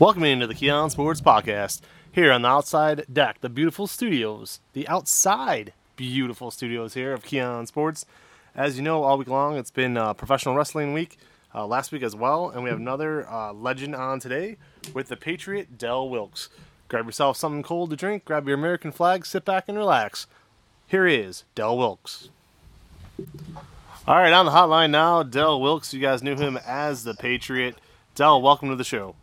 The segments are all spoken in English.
Welcome into the Keon Sports Podcast here on the outside deck, the beautiful studios, the outside beautiful studios here of Keon Sports. As you know, all week long it's been uh, professional wrestling week, uh, last week as well, and we have another uh, legend on today with the Patriot Del Wilkes. Grab yourself something cold to drink, grab your American flag, sit back and relax. Here is Del Wilkes. All right, on the hotline now, Del Wilkes. You guys knew him as the Patriot. Del, welcome to the show.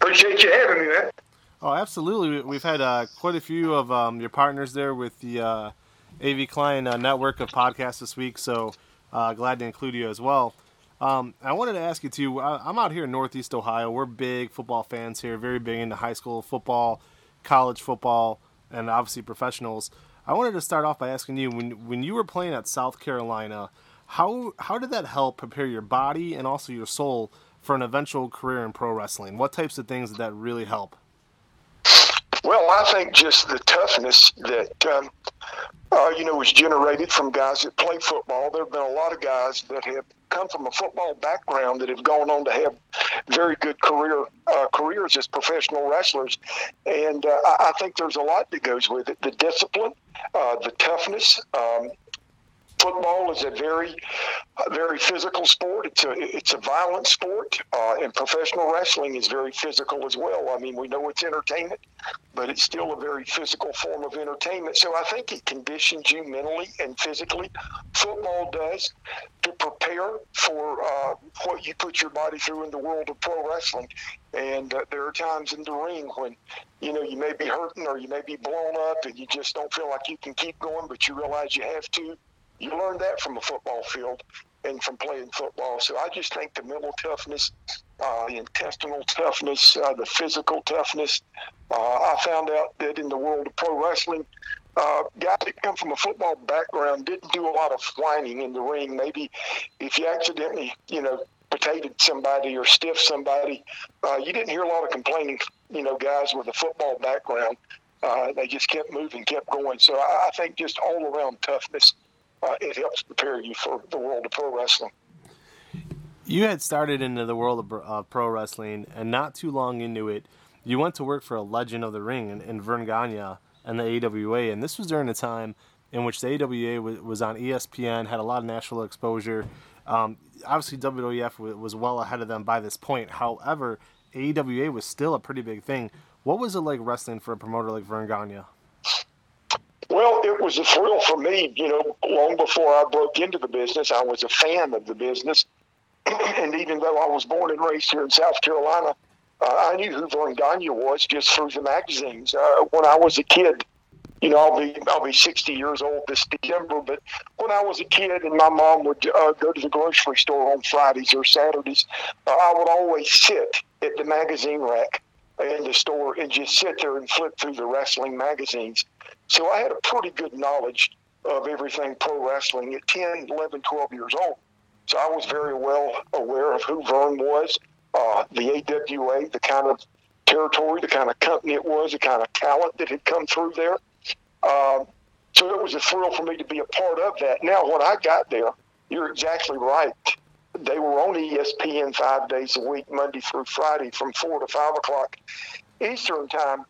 Appreciate you having me, man. Oh, absolutely. We've had uh, quite a few of um, your partners there with the uh, Avi Klein uh, network of podcasts this week, so uh, glad to include you as well. Um, I wanted to ask you too. I'm out here in Northeast Ohio. We're big football fans here, very big into high school football, college football, and obviously professionals. I wanted to start off by asking you when when you were playing at South Carolina, how how did that help prepare your body and also your soul for an eventual career in pro wrestling? What types of things did that really help? Well, I think just the toughness that um, uh, you know was generated from guys that play football. There have been a lot of guys that have come from a football background that have gone on to have very good career uh, careers as professional wrestlers, and uh, I think there's a lot that goes with it: the discipline, uh, the toughness. Um, football is a very, very physical sport. It's a it's a violent sport, uh, and professional wrestling is very physical as well. I mean, we know it's entertainment, but it's still a very physical form of entertainment. So I think it conditions you mentally and physically. Football does to prepare for uh, what you put your body through in the world of pro wrestling. And uh, there are times in the ring when, you know, you may be hurting or you may be blown up and you just don't feel like you can keep going, but you realize you have to you learn that from a football field and from playing football. So I just think the mental toughness, uh, the intestinal toughness, uh, the physical toughness. Uh, I found out that in the world of pro wrestling, uh, guys that come from a football background didn't do a lot of whining in the ring. Maybe if you accidentally, you know, potatoed somebody or stiffed somebody, uh, you didn't hear a lot of complaining. You know, guys with a football background, uh, they just kept moving, kept going. So I, I think just all around toughness uh, it helps prepare you for the world of pro wrestling. You had started into the world of uh, pro wrestling, and not too long into it, you went to work for a legend of the ring in, in Verne Gagne and the AWA, and this was during a time in which the AWA was, was on ESPN, had a lot of national exposure. Um, obviously, WWF was well ahead of them by this point. However, AWA was still a pretty big thing. What was it like wrestling for a promoter like Verne Gagne? Well, it was a thrill for me. You know, long before I broke into the business, I was a fan of the business. and even though I was born and raised here in South Carolina, uh, I knew who Verne Gagne was just through the magazines. Uh, when I was a kid, you know, I'll be I'll be 60 years old this December. But when I was a kid, and my mom would uh, go to the grocery store on Fridays or Saturdays, uh, I would always sit at the magazine rack in the store and just sit there and flip through the wrestling magazines. So I had a pretty good knowledge of everything pro wrestling at 10, 11, 12 years old. So I was very well aware of who Verne was, uh, the AWA, the kind of territory, the kind of company it was, the kind of talent that had come through there. Um, so it was a thrill for me to be a part of that. Now, when I got there, you're exactly right. They were on ESPN five days a week, Monday through Friday, from four to five o'clock Eastern time.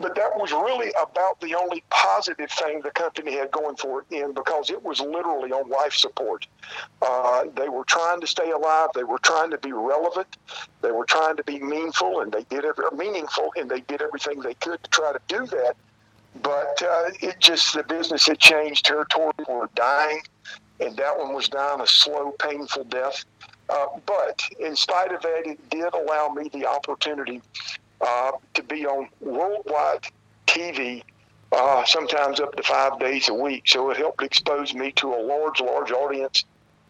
But that was really about the only positive thing the company had going for it in because it was literally on life support. Uh, they were trying to stay alive. They were trying to be relevant. They were trying to be meaningful, and they did every, meaningful, and they did everything they could to try to do that. But uh, it just the business had changed. Territory were dying, and that one was dying a slow, painful death. Uh, but in spite of that, it did allow me the opportunity uh, to be on worldwide TV, uh, sometimes up to five days a week. So it helped expose me to a large, large audience,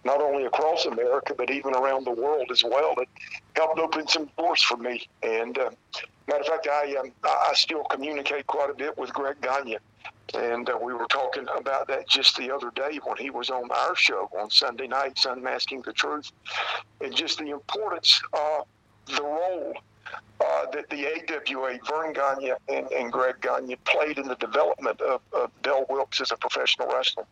not only across America, but even around the world as well. It helped open some doors for me. And uh, matter of fact, I, um, I still communicate quite a bit with Greg Gagne. And uh, we were talking about that just the other day when he was on our show on Sunday nights, Unmasking the Truth, and just the importance of the role uh, that the AWA, Verne Gagne and, and, Greg Gagne played in the development of, of Del Wilkes as a professional wrestler.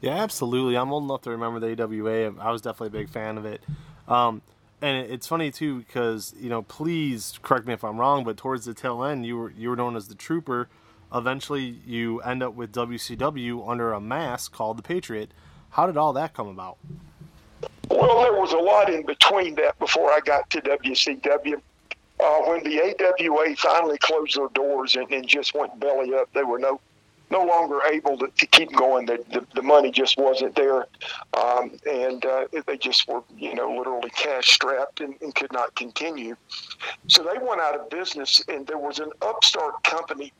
Yeah, absolutely. I'm old enough to remember the AWA. I was definitely a big fan of it. Um, and it's funny too because you know, please correct me if I'm wrong, but towards the tail end, you were you were known as the Trooper. Eventually, you end up with WCW under a mask called the Patriot. How did all that come about? Well, there was a lot in between that before I got to WCW. Uh, when the AWA finally closed their doors and, and just went belly up, they were no no longer able to, to keep going. The, the, the money just wasn't there, um, and uh, they just were, you know, literally cash strapped and, and could not continue. So they went out of business, and there was an upstart company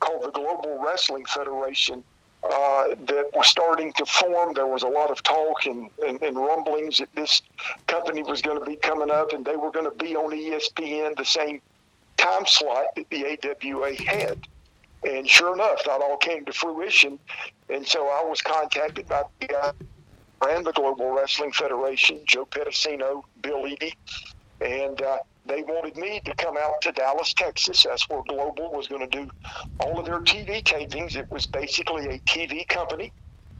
called the Global Wrestling Federation uh, that was starting to form. There was a lot of talk and, and, and rumblings that this company was going to be coming up and they were going to be on ESPN the same time slot that the AWA had. And sure enough, that all came to fruition. And so I was contacted by the guy ran the Global Wrestling Federation, Joe Pedicino, Bill Eadie, and uh, they wanted me to come out to Dallas, Texas. That's where Global was going to do all of their TV tapings. It was basically a TV company.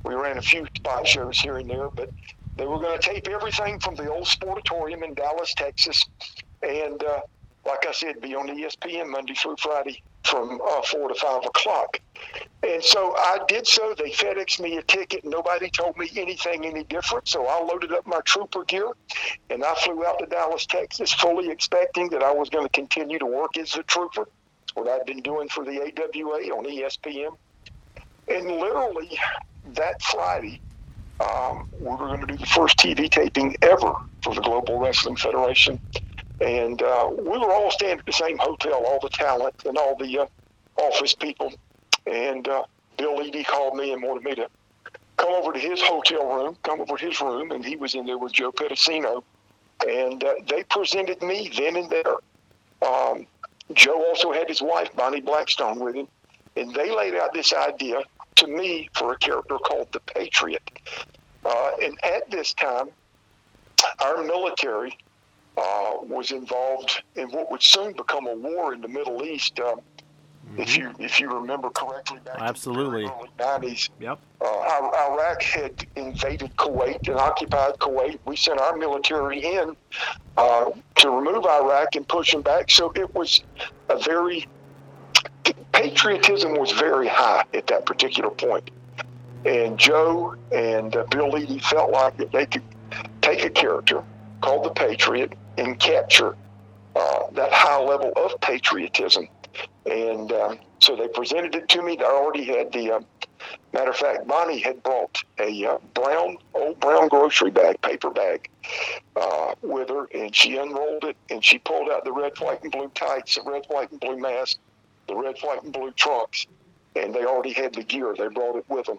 We ran a few spot shows here and there, but they were going to tape everything from the old Sportatorium in Dallas, Texas, and uh, like I said, be on ESPN Monday through Friday from uh, four to five o'clock. And so I did so. They FedExed me a ticket. Nobody told me anything any different. So I loaded up my trooper gear and I flew out to Dallas, Texas, fully expecting that I was going to continue to work as a trooper. What I'd been doing for the AWA on ESPN. And literally that Friday, um, we were going to do the first TV taping ever for the Global Wrestling Federation and uh, we were all staying at the same hotel, all the talent and all the uh, office people. And uh, Bill Eadie called me and wanted me to come over to his hotel room, come over to his room, and he was in there with Joe Pedicino. And uh, they presented me then and there. Um, Joe also had his wife, Bonnie Blackstone, with him. And they laid out this idea to me for a character called the Patriot. Uh, and at this time, our military uh, was involved in what would soon become a war in the Middle East. Um, mm-hmm. If you if you remember correctly, back absolutely in the early nineties, yep. Uh, Iraq had invaded Kuwait and occupied Kuwait. We sent our military in uh, to remove Iraq and push them back. So it was a very patriotism was very high at that particular point. And Joe and uh, Bill Eadie felt like that they could take a character called the Patriot and capture uh, that high level of patriotism. And uh, so they presented it to me. They already had the, uh, matter of fact, Bonnie had brought a uh, brown, old brown grocery bag, paper bag, uh, with her, and she unrolled it and she pulled out the red, white, and blue tights, the red, white, and blue mask, the red, white, and blue trunks, and they already had the gear. They brought it with them.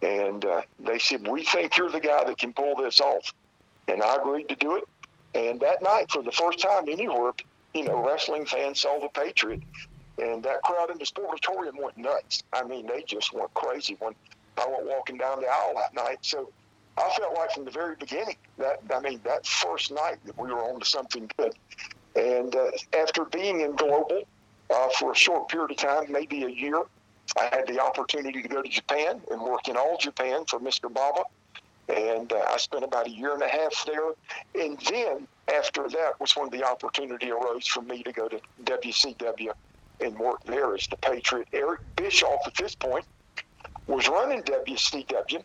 And uh, they said, We think you're the guy that can pull this off. And I agreed to do it. And that night, for the first time anywhere, you know, wrestling fans saw the Patriot, and that crowd in the sportatorium went nuts. I mean, they just went crazy when I went walking down the aisle that night. So I felt like from the very beginning that I mean that first night that we were on to something good. And uh, after being in global uh, for a short period of time, maybe a year, I had the opportunity to go to Japan and work in all Japan for Mr. Baba and uh, I spent about a year and a half there. And then after that was when the opportunity arose for me to go to WCW and work there as the Patriot. Eric Bischoff at this point was running WCW,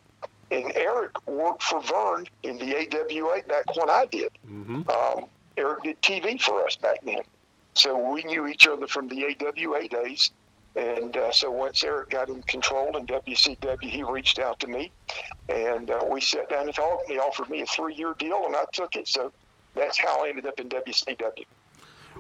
and Eric worked for Verne in the AWA back when I did. Mm-hmm. Um, Eric did TV for us back then. So we knew each other from the AWA days. And uh, so once Eric got in control in WCW, he reached out to me, and uh, we sat down and talked. And he offered me a three-year deal, and I took it. So that's how I ended up in WCW.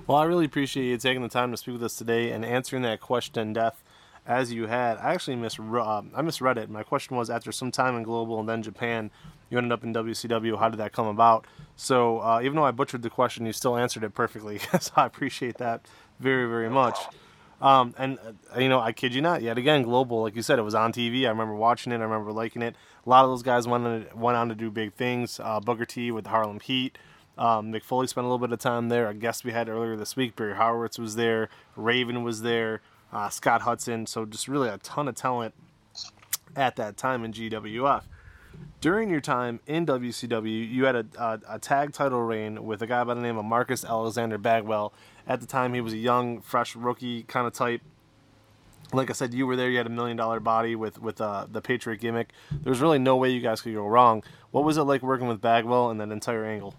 Well, I really appreciate you taking the time to speak with us today and answering that question, Death, as you had. I actually misread, uh, I misread it. My question was after some time in Global and then Japan, you ended up in WCW. How did that come about? So uh, even though I butchered the question, you still answered it perfectly. so I appreciate that very, very much. Um, and uh, you know, I kid you not. Yet again, global, like you said, it was on TV. I remember watching it. I remember liking it. A lot of those guys went on, went on to do big things. Uh, Booker T with the Harlem Heat. Um, Foley spent a little bit of time there. A guest we had earlier this week, Barry Horowitz was there. Raven was there. Uh, Scott Hudson. So just really a ton of talent at that time in GWF. during your time in WCW, you had a, a, a, tag title reign with a guy by the name of Marcus Alexander Bagwell. At the time, he was a young, fresh rookie kind of type. Like I said, you were there. You had a million dollar body with with uh, the Patriot gimmick. There was really no way you guys could go wrong. What was it like working with Bagwell and that entire angle?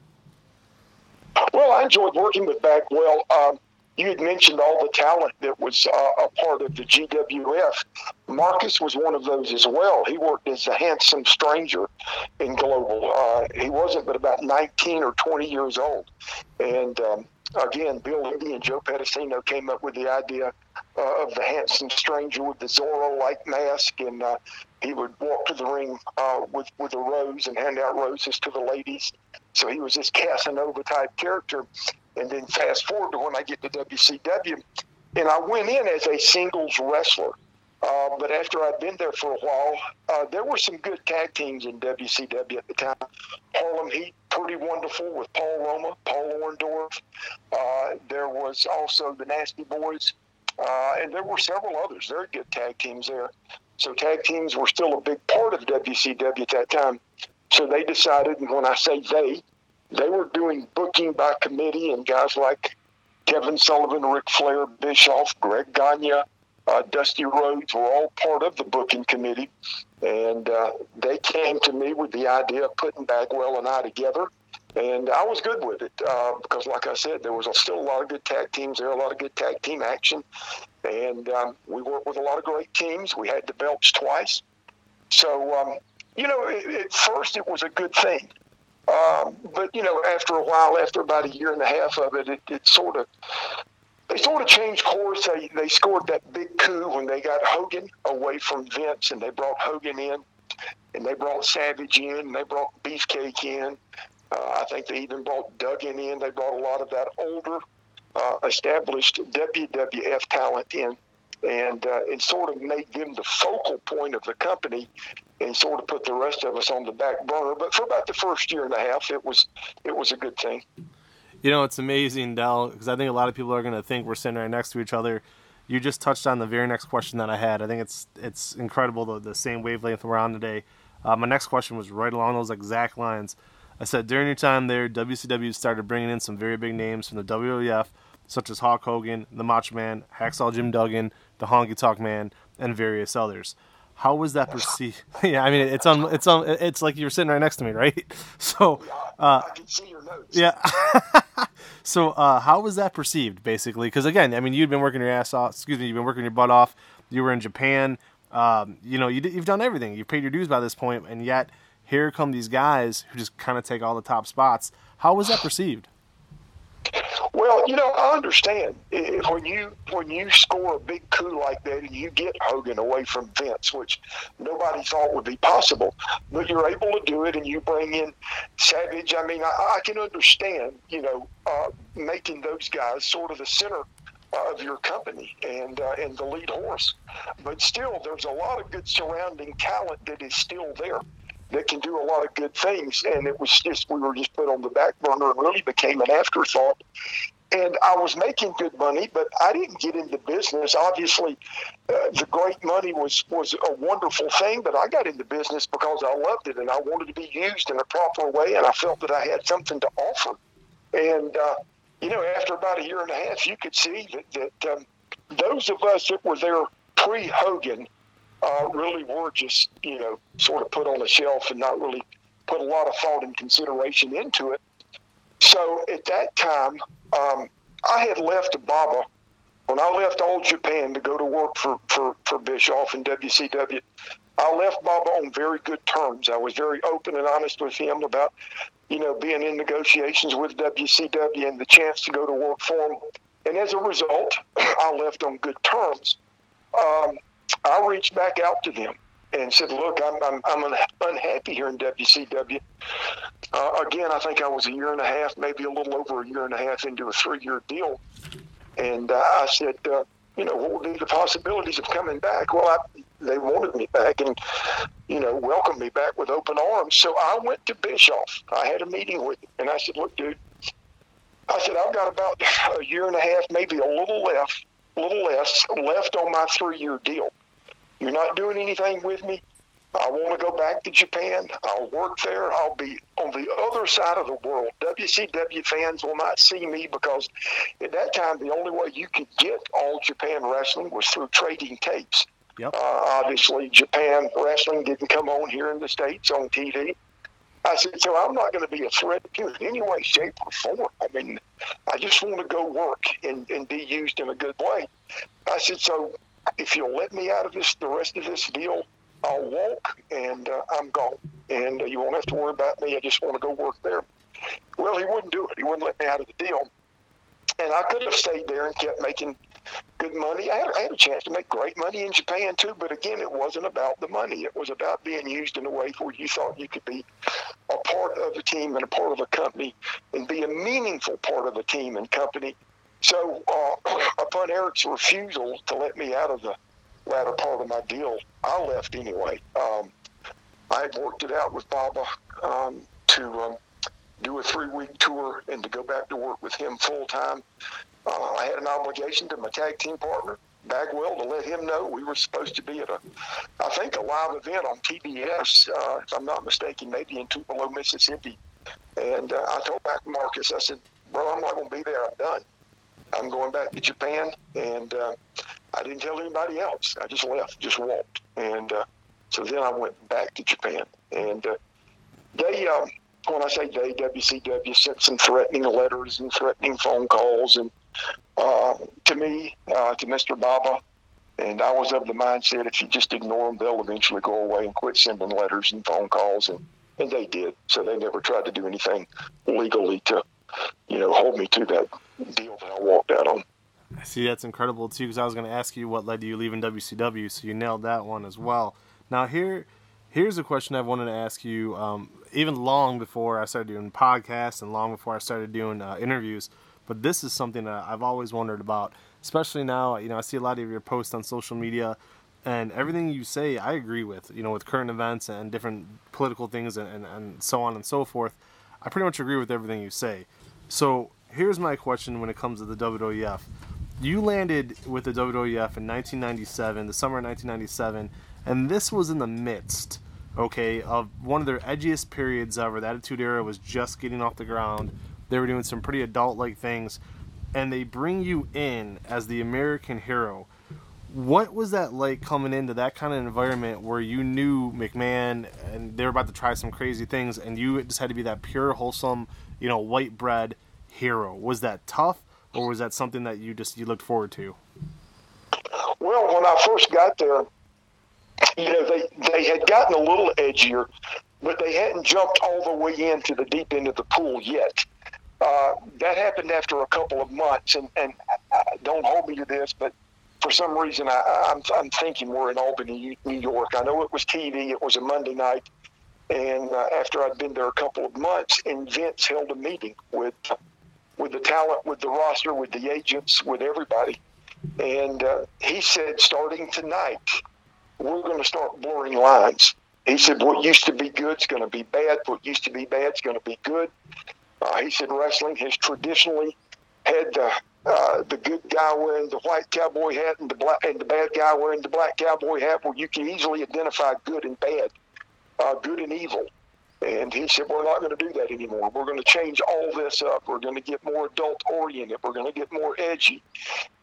Well, I enjoyed working with Bagwell. Um, you had mentioned all the talent that was uh, a part of the GWF. Marcus was one of those as well. He worked as a handsome stranger in Global. Uh, he wasn't but about 19 or 20 years old. And um, again, Bill Eadie and Joe Pedicino came up with the idea uh, of the handsome stranger with the Zorro-like mask, and uh, he would walk to the ring uh, with with a rose and hand out roses to the ladies. So he was this Casanova type character. And then fast forward to when I get to WCW, and I went in as a singles wrestler. Uh, but after I'd been there for a while, uh, there were some good tag teams in WCW at the time. Harlem Heat, pretty wonderful with Paul Roma, Paul Orndorff. Uh, there was also the Nasty Boys, uh, and there were several others. Very good tag teams there. So tag teams were still a big part of WCW at that time. So they decided, and when I say they, they were doing booking by committee, and guys like Kevin Sullivan, Ric Flair, Bischoff, Greg Gagne, uh, Dusty Rhodes were all part of the booking committee. And uh, they came to me with the idea of putting Bagwell and I together. And I was good with it uh, because, like I said, there was still a lot of good tag teams there, a lot of good tag team action. And um, we worked with a lot of great teams. We had the belts twice. So, um, you know, it, at first it was a good thing. Um, but you know, after a while, after about a year and a half of it, it, it sort of they sort of changed course. They they scored that big coup when they got Hogan away from Vince, and they brought Hogan in, and they brought Savage in, and they brought Beefcake in. Uh, I think they even brought Duggan in. They brought a lot of that older, uh, established WWF talent in, and uh, it sort of made them the focal point of the company and sort of put the rest of us on the back burner. But for about the first year and a half, it was it was a good thing. You know, it's amazing, Del, because I think a lot of people are going to think we're sitting right next to each other. You just touched on the very next question that I had. I think it's it's incredible the, the same wavelength we're on today. Uh, my next question was right along those exact lines. I said during your time there, WCW started bringing in some very big names from the WWF, such as Hulk Hogan, the Macho Man, Hacksaw Jim Duggan, the Honky Tonk Man, and various others. How was that perceived? yeah, I mean, it's on, it's on, it's like you're sitting right next to me, right? So, uh, I can see your notes. Yeah. so, uh, how was that perceived, basically? Because again, I mean, you'd been working your ass off. Excuse me, you've been working your butt off. You were in Japan. Um, you know, you, you've done everything. You've paid your dues by this point, and yet here come these guys who just kind of take all the top spots. How was that perceived? Well, you know, I understand. When you when you score a big coup like that and you get Hogan away from Vince, which nobody thought would be possible, but you're able to do it, and you bring in Savage. I mean, I, I can understand, you know, uh, making those guys sort of the center of your company and uh, and the lead horse, but still, there's a lot of good surrounding talent that is still there that can do a lot of good things. And it was just, we were just put on the back burner and really became an afterthought. And I was making good money, but I didn't get into business. Obviously, uh, the great money was, was a wonderful thing, but I got into business because I loved it and I wanted to be used in a proper way. And I felt that I had something to offer. And, uh, you know, after about a year and a half, you could see that, that um, those of us that were there pre Hogan uh, really were just, you know, sort of put on a shelf and not really put a lot of thought and consideration into it. So at that time, um, I had left Baba when I left All Japan to go to work for, for, for Bischoff and WCW. I left Baba on very good terms. I was very open and honest with him about, you know, being in negotiations with WCW and the chance to go to work for him. And as a result, I left on good terms. Um, I reached back out to them and said, "Look, I'm I'm, I'm unhappy here in WCW. Uh, again, I think I was a year and a half, maybe a little over a year and a half into a three-year deal, and uh, I said, uh, you know, what would be the possibilities of coming back? Well, I, they wanted me back and you know welcomed me back with open arms. So I went to Bischoff. I had a meeting with him, and I said, "Look, dude." I said, I've got about a year and a half, maybe a little left, a little less left on my three-year deal. You're not doing anything with me. I want to go back to Japan. I'll work there. I'll be on the other side of the world. WCW fans will not see me because at that time, the only way you could get all Japan wrestling was through trading tapes. Yep. Uh, obviously, Japan wrestling didn't come on here in the States on TV. I said, so I'm not going to be a threat to you in any way, shape, or form. I mean, I just want to go work and, and be used in a good way. I said, so if you'll let me out of this, the rest of this deal, I'll walk and uh, I'm gone. And uh, you won't have to worry about me. I just want to go work there. Well, he wouldn't do it. He wouldn't let me out of the deal. And I could have stayed there and kept making good money. I had, I had a chance to make great money in Japan too, but again, it wasn't about the money. It was about being used in a way where you thought you could be a part of a team and a part of a company and be a meaningful part of a team and company. So, uh, upon Eric's refusal to let me out of the latter part of my deal, I left anyway. Um, I had worked it out with Baba um, to um, do a three week tour and to go back to work with him full time. Uh, I had an obligation to my tag team partner, Bagwell, to let him know we were supposed to be at a, I think, a live event on TBS, uh, if I'm not mistaken, maybe in Tupelo, Mississippi. And uh, I told back Marcus, I said, bro, I'm not going to be there. I'm done. I'm going back to Japan. And uh, I didn't tell anybody else. I just left, just walked. And uh, so then I went back to Japan. And uh, they, um, when I say they, WCW sent some threatening letters and threatening phone calls and uh, to me, uh, to Mr. Baba, and I was of the mindset if you just ignore them, they'll eventually go away and quit sending letters and phone calls, and and they did. So they never tried to do anything legally to, you know, hold me to that deal that I walked out on. See, that's incredible too, because I was going to ask you what led to you leaving WCW, so you nailed that one as well. Now here, here's a question I've wanted to ask you. Um, even long before I started doing podcasts and long before I started doing uh, interviews, but this is something that I've always wondered about, especially now. You know, I see a lot of your posts on social media, and everything you say, I agree with. You know, with current events and different political things and, and, and so on and so forth. I pretty much agree with everything you say. So here's my question when it comes to the WWF. You landed with the WWF in 1997, the summer of 1997, and this was in the midst, okay, of one of their edgiest periods ever. The Attitude Era was just getting off the ground. They were doing some pretty adult-like things, and they bring you in as the American hero. What was that like coming into that kind of environment where you knew McMahon and they were about to try some crazy things, and you just had to be that pure, wholesome, you know, white bread hero? Was that tough, or was that something that you just you looked forward to? Well, when I first got there, you know, they they had gotten a little edgier, but they hadn't jumped all the way into the deep end of the pool yet. Uh, that happened after a couple of months, and, and uh, don't hold me to this, but for some reason I, I'm, I'm thinking we're in Albany, New York. I know it was TV. It was a Monday night, and uh, after I'd been there a couple of months, and Vince held a meeting with with the talent, with the roster, with the agents, with everybody, and uh, he said, starting tonight, we're going to start blurring lines. He said, what used to be good is going to be bad. What used to be bad is going to be good. Uh, he said wrestling has traditionally had the uh, the good guy wearing the white cowboy hat and the black and the bad guy wearing the black cowboy hat, where you can easily identify good and bad, uh, good and evil. And he said, we're not going to do that anymore. We're going to change all this up. We're going to get more adult oriented. We're going to get more edgy.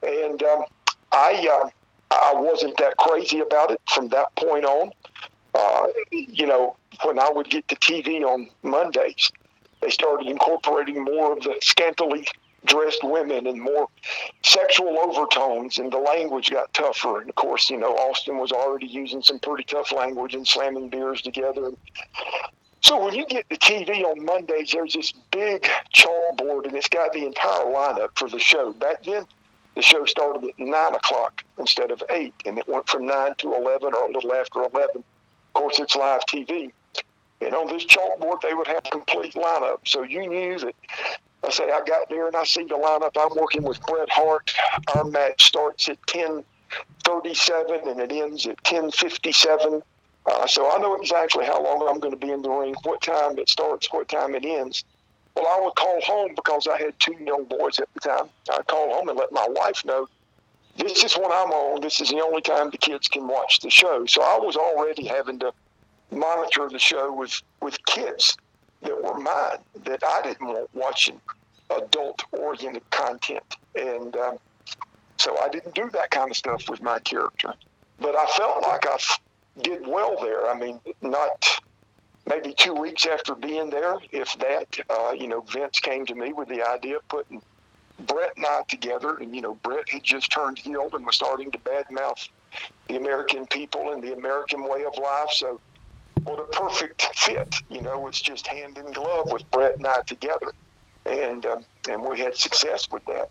And um, I, uh, I wasn't that crazy about it from that point on. Uh, you know, when I would get to TV on Mondays, they started incorporating more of the scantily dressed women and more sexual overtones, and the language got tougher. And of course, you know, Austin was already using some pretty tough language and slamming beers together. So when you get the TV on Mondays, there's this big chalkboard, and it's got the entire lineup for the show. Back then, the show started at nine o'clock instead of eight, and it went from nine to eleven or a little after eleven. Of course, it's live TV. And on this chalkboard, they would have complete lineup. So you knew that. I say I got there and I see the lineup. I'm working with Bret Hart. Our match starts at 10:37 and it ends at 10:57. Uh, so I know exactly how long I'm going to be in the ring, what time it starts, what time it ends. Well, I would call home because I had two young boys at the time. I'd call home and let my wife know this is when I'm on. This is the only time the kids can watch the show. So I was already having to monitor the show with with kids that were mine that I didn't want watching adult oriented content, and um, so I didn't do that kind of stuff with my character. But I felt like I did well there. I mean, not maybe two weeks after being there, if that, uh, you know, Vince came to me with the idea of putting Bret and I together. And, you know, Bret had just turned heel and was starting to badmouth the American people and the American way of life. So, what a perfect fit. You know, it's just hand in glove with Bret and I together. And, um, and we had success with that.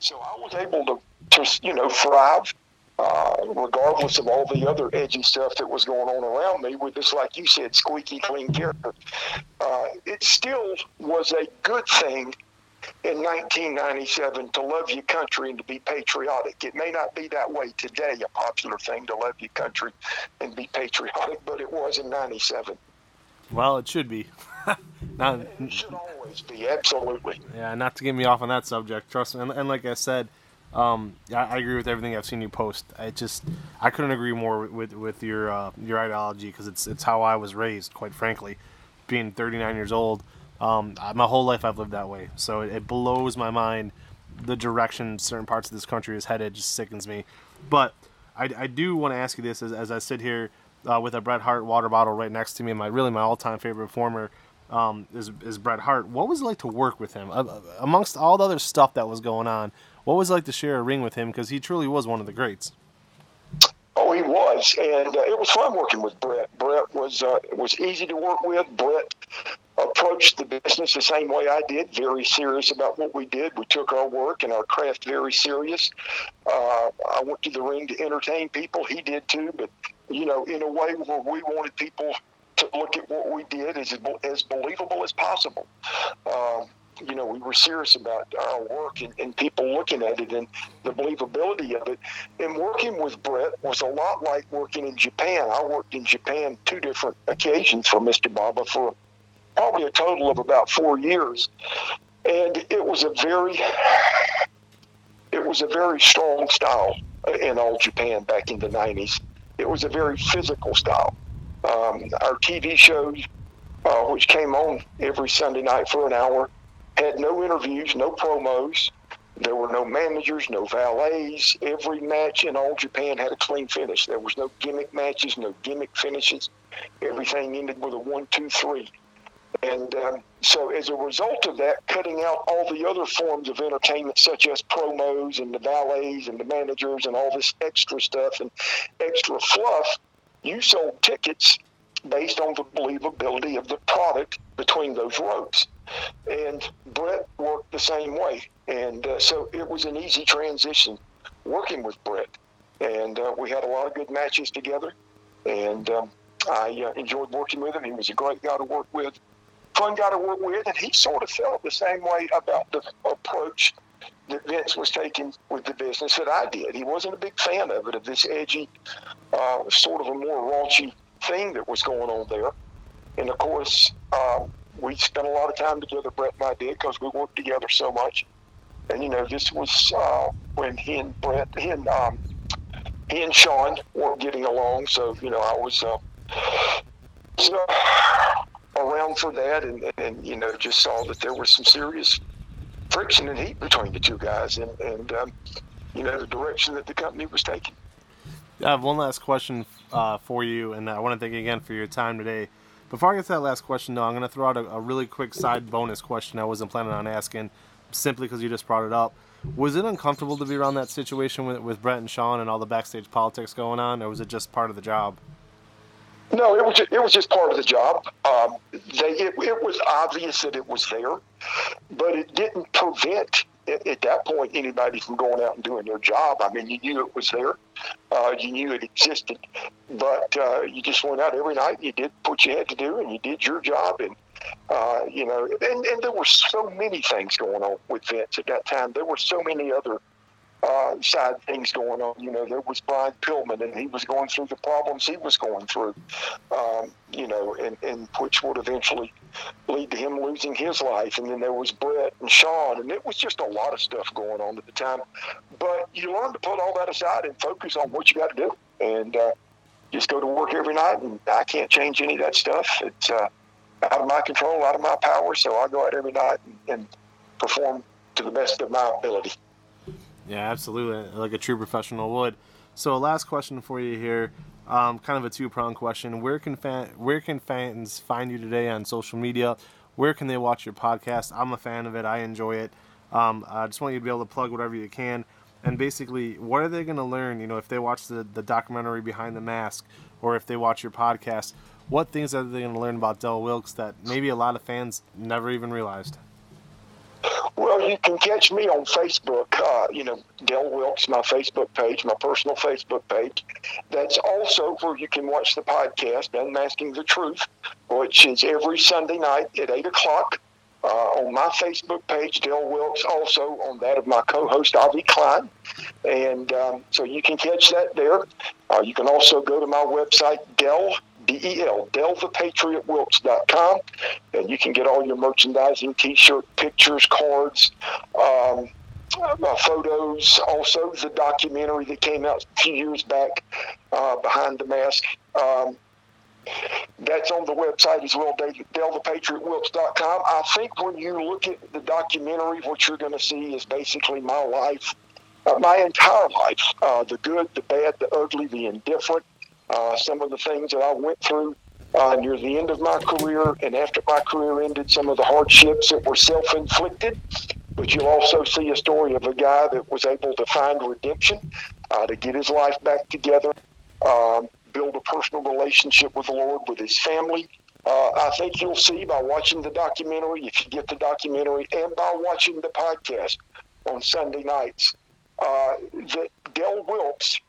So I was able to, to you know, thrive uh, regardless of all the other edgy stuff that was going on around me, with this, like you said, squeaky clean character, uh, it still was a good thing in 1997 to love your country and to be patriotic. It may not be that way today, a popular thing to love your country and be patriotic, but it was in 97. Well, it should be. not, it should always be, absolutely. Yeah, not to get me off on that subject, trust me. And, and like I said, um, I, I, agree with everything I've seen you post. I just I couldn't agree more with with your uh, your ideology because it's it's how I was raised. Quite frankly, being 39 years old, um, my whole life I've lived that way. So it, it, blows my mind the direction certain parts of this country is headed. Just sickens me. But I, I do want to ask you this as, as I sit here uh, with a Bret Hart water bottle right next to me. My really my all time favorite performer. Um, is, is Bret Hart. What was it like to work with him? Uh, amongst all the other stuff that was going on, what was like to share a ring with him? Because he truly was one of the greats. Oh, he was, and uh, it was fun working with Bret. Bret was uh, was easy to work with. Bret approached the business the same way I did, very serious about what we did. We took our work and our craft very serious. Uh, I went to the ring to entertain people. He did too, but you know, in a way where we wanted people to look at what we did as as believable as possible. Um, you know, we were serious about our work and, and, people looking at it and the believability of it. And working with Bret was a lot like working in Japan. I worked in Japan two different occasions for Mr. Baba for probably a total of about four years. And it was a very, it was a very strong style in all Japan back in the 90s. It was a very physical style. Um, our TV shows, uh, which came on every Sunday night for an hour, had no interviews, no promos. There were no managers, no valets. Every match in all Japan had a clean finish. There was no gimmick matches, no gimmick finishes. Everything ended with a one, two, three. And um, so, as a result of that, cutting out all the other forms of entertainment, such as promos and the valets and the managers and all this extra stuff and extra fluff, you sold tickets based on the believability of the product between those ropes. And Bret worked the same way. And uh, so it was an easy transition working with Bret. And uh, we had a lot of good matches together. And um, I uh, enjoyed working with him. He was a great guy to work with, fun guy to work with. And he sort of felt the same way about the approach that Vince was taking with the business that I did. He wasn't a big fan of it, of this edgy, uh, sort of a more raunchy thing that was going on there. And of course, um, we spent a lot of time together, Bret and I did, because we worked together so much. And you know, this was uh, when he and Bret, he and um, he and Shawn weren't getting along. So you know, I was uh, so around for that, and, and you know, just saw that there was some serious friction and heat between the two guys, and and um, you know, the direction that the company was taking. I have one last question uh, for you, and I want to thank you again for your time today. Before I get to that last question, though, I'm going to throw out a, a really quick side bonus question I wasn't planning on asking, simply because you just brought it up. Was it uncomfortable to be around that situation with, with Bret and Shawn and all the backstage politics going on, or was it just part of the job? No, it was just, it was just part of the job. Um, they it, it was obvious that it was there, but it didn't prevent at, at, that point anybody from going out and doing their job. I mean, you knew it was there, uh, you knew it existed, but uh, you just went out every night. You did what you had to do, and you did your job. And uh, you know, and, and there were so many things going on with Vince at that time. There were so many other uh, side things going on. You know, there was Brian Pillman, and he was going through the problems he was going through, um, you know, and, and which would eventually lead to him losing his life. And then there was Bret and Shawn, and it was just a lot of stuff going on at the time. But you learn to put all that aside and focus on what you got to do. And, uh, just go to work every night, and I can't change any of that stuff. It's uh, out of my control, out of my power. So I go out every night and, and perform to the best of my ability. Yeah, absolutely, like a true professional would. So, last question for you here, um, kind of a two-pronged question. Where can fan, where can fans find you today on social media? Where can they watch your podcast? I'm a fan of it. I enjoy it. Um, I just want you to be able to plug whatever you can. And basically, what are they going to learn? You know, if they watch the, the documentary Behind the Mask, or if they watch your podcast, what things are they going to learn about Del Wilkes that maybe a lot of fans never even realized? Well, you can catch me on Facebook. Uh, you know, Del Wilkes, my Facebook page, my personal Facebook page. That's also where you can watch the podcast, Unmasking the Truth, which is every Sunday night at 8 o'clock. Uh, on my Facebook page, Del Wilkes, also on that of my co-host Avi Klein, and um, so you can catch that there. Uh, you can also go to my website, Del D-E-L, DelThePatriotWilkes.com, and you can get all your merchandising, T-shirt, pictures, cards, um, uh, photos. Also, the documentary that came out a few years back, uh, Behind the Mask. Um, that's on the website as well, DelThePatriotWilkes.com. I think when you look at the documentary, what you're going to see is basically my life, uh, my entire life, uh, the good, the bad, the ugly, the indifferent, uh, some of the things that I went through uh, near the end of my career and after my career ended, some of the hardships that were self inflicted. But you'll also see a story of a guy that was able to find redemption, uh, to get his life back together, um, build a personal relationship with the Lord, with his family. Uh, I think you'll see by watching the documentary, if you get the documentary, and by watching the podcast on Sunday nights, uh, that Del Wilkes,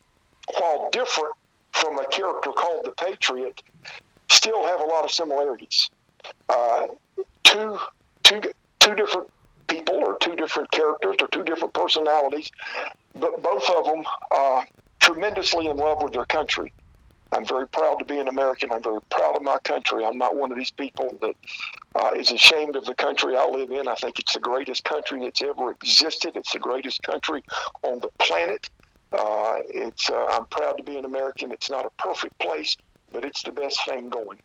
while different from a character called the Patriot still have a lot of similarities. Uh, two, two, two different people or two different characters or two different personalities, but both of them are tremendously in love with their country. I'm very proud to be an American. I'm very proud of my country. I'm not one of these people that uh, is ashamed of the country I live in. I think it's the greatest country that's ever existed. It's the greatest country on the planet. Uh, it's uh, I'm proud to be an American. It's not a perfect place, but it's the best thing going.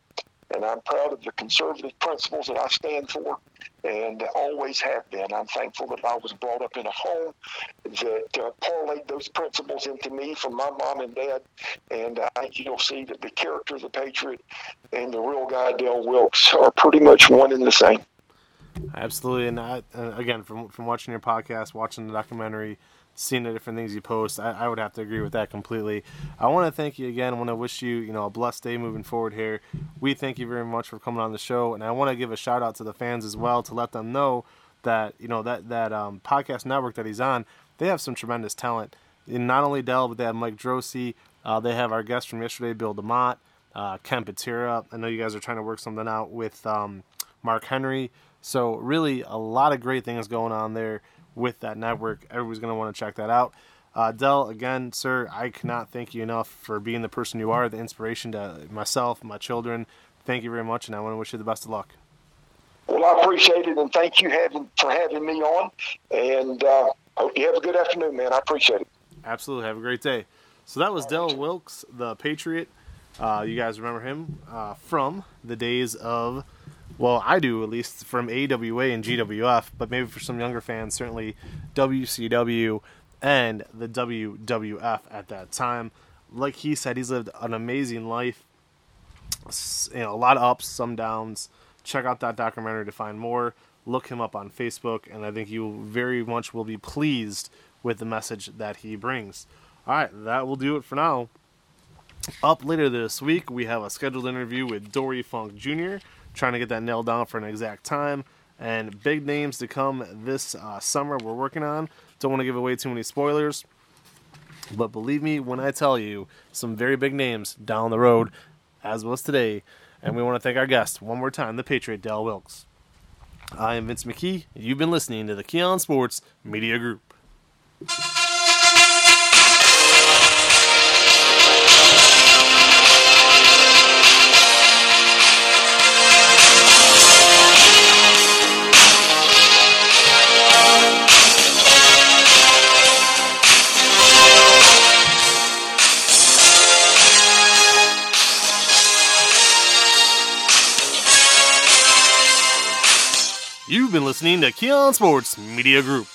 And I'm proud of the conservative principles that I stand for and always have been. I'm thankful that I was brought up in a home that uh, parlayed those principles into me from my mom and dad. And I think you'll see that the character of the Patriot and the real guy, Del Wilkes, are pretty much one and the same. Absolutely. And I, uh, again, from, from watching your podcast, watching the documentary, seeing the different things you post, I, I would have to agree with that completely. I want to thank you again. I want to wish you, you know, a blessed day moving forward here. We thank you very much for coming on the show, and I want to give a shout out to the fans as well to let them know that you know that that um, podcast network that he's on, they have some tremendous talent. And not only Del, but they have Mike Droese. Uh, they have our guest from yesterday, Bill DeMott, uh, Ken Patera. I know you guys are trying to work something out with um, Mark Henry. So really, a lot of great things going on there with that network. Everybody's going to want to check that out. Uh, Del, again, sir, I cannot thank you enough for being the person you are, the inspiration to myself, my children. Thank you very much, and I want to wish you the best of luck. Well, I appreciate it, and thank you having, for having me on. And uh, hope you have a good afternoon, man. I appreciate it. Absolutely. Have a great day. So that was Del Wilkes, the Patriot. Uh, you guys remember him uh, from the days of well, I do at least from AWA and GWF, but maybe for some younger fans, certainly WCW and the WWF at that time. Like he said, he's lived an amazing life. You know, a lot of ups, some downs. Check out that documentary to find more. Look him up on Facebook, and I think you very much will be pleased with the message that he brings. All right, that will do it for now. Up later this week, we have a scheduled interview with Dory Funk Jr trying to get that nailed down for an exact time. And big names to come this uh, summer we're working on. Don't want to give away too many spoilers. But believe me when I tell you, some very big names down the road, as was today. And we want to thank our guest one more time, the Patriot Del Wilkes. I am Vince McKee. You've been listening to the Keon Sports Media Group. Been listening to Keon Sports Media Group.